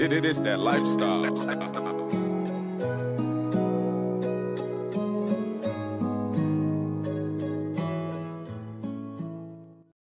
It, it is that lifestyle.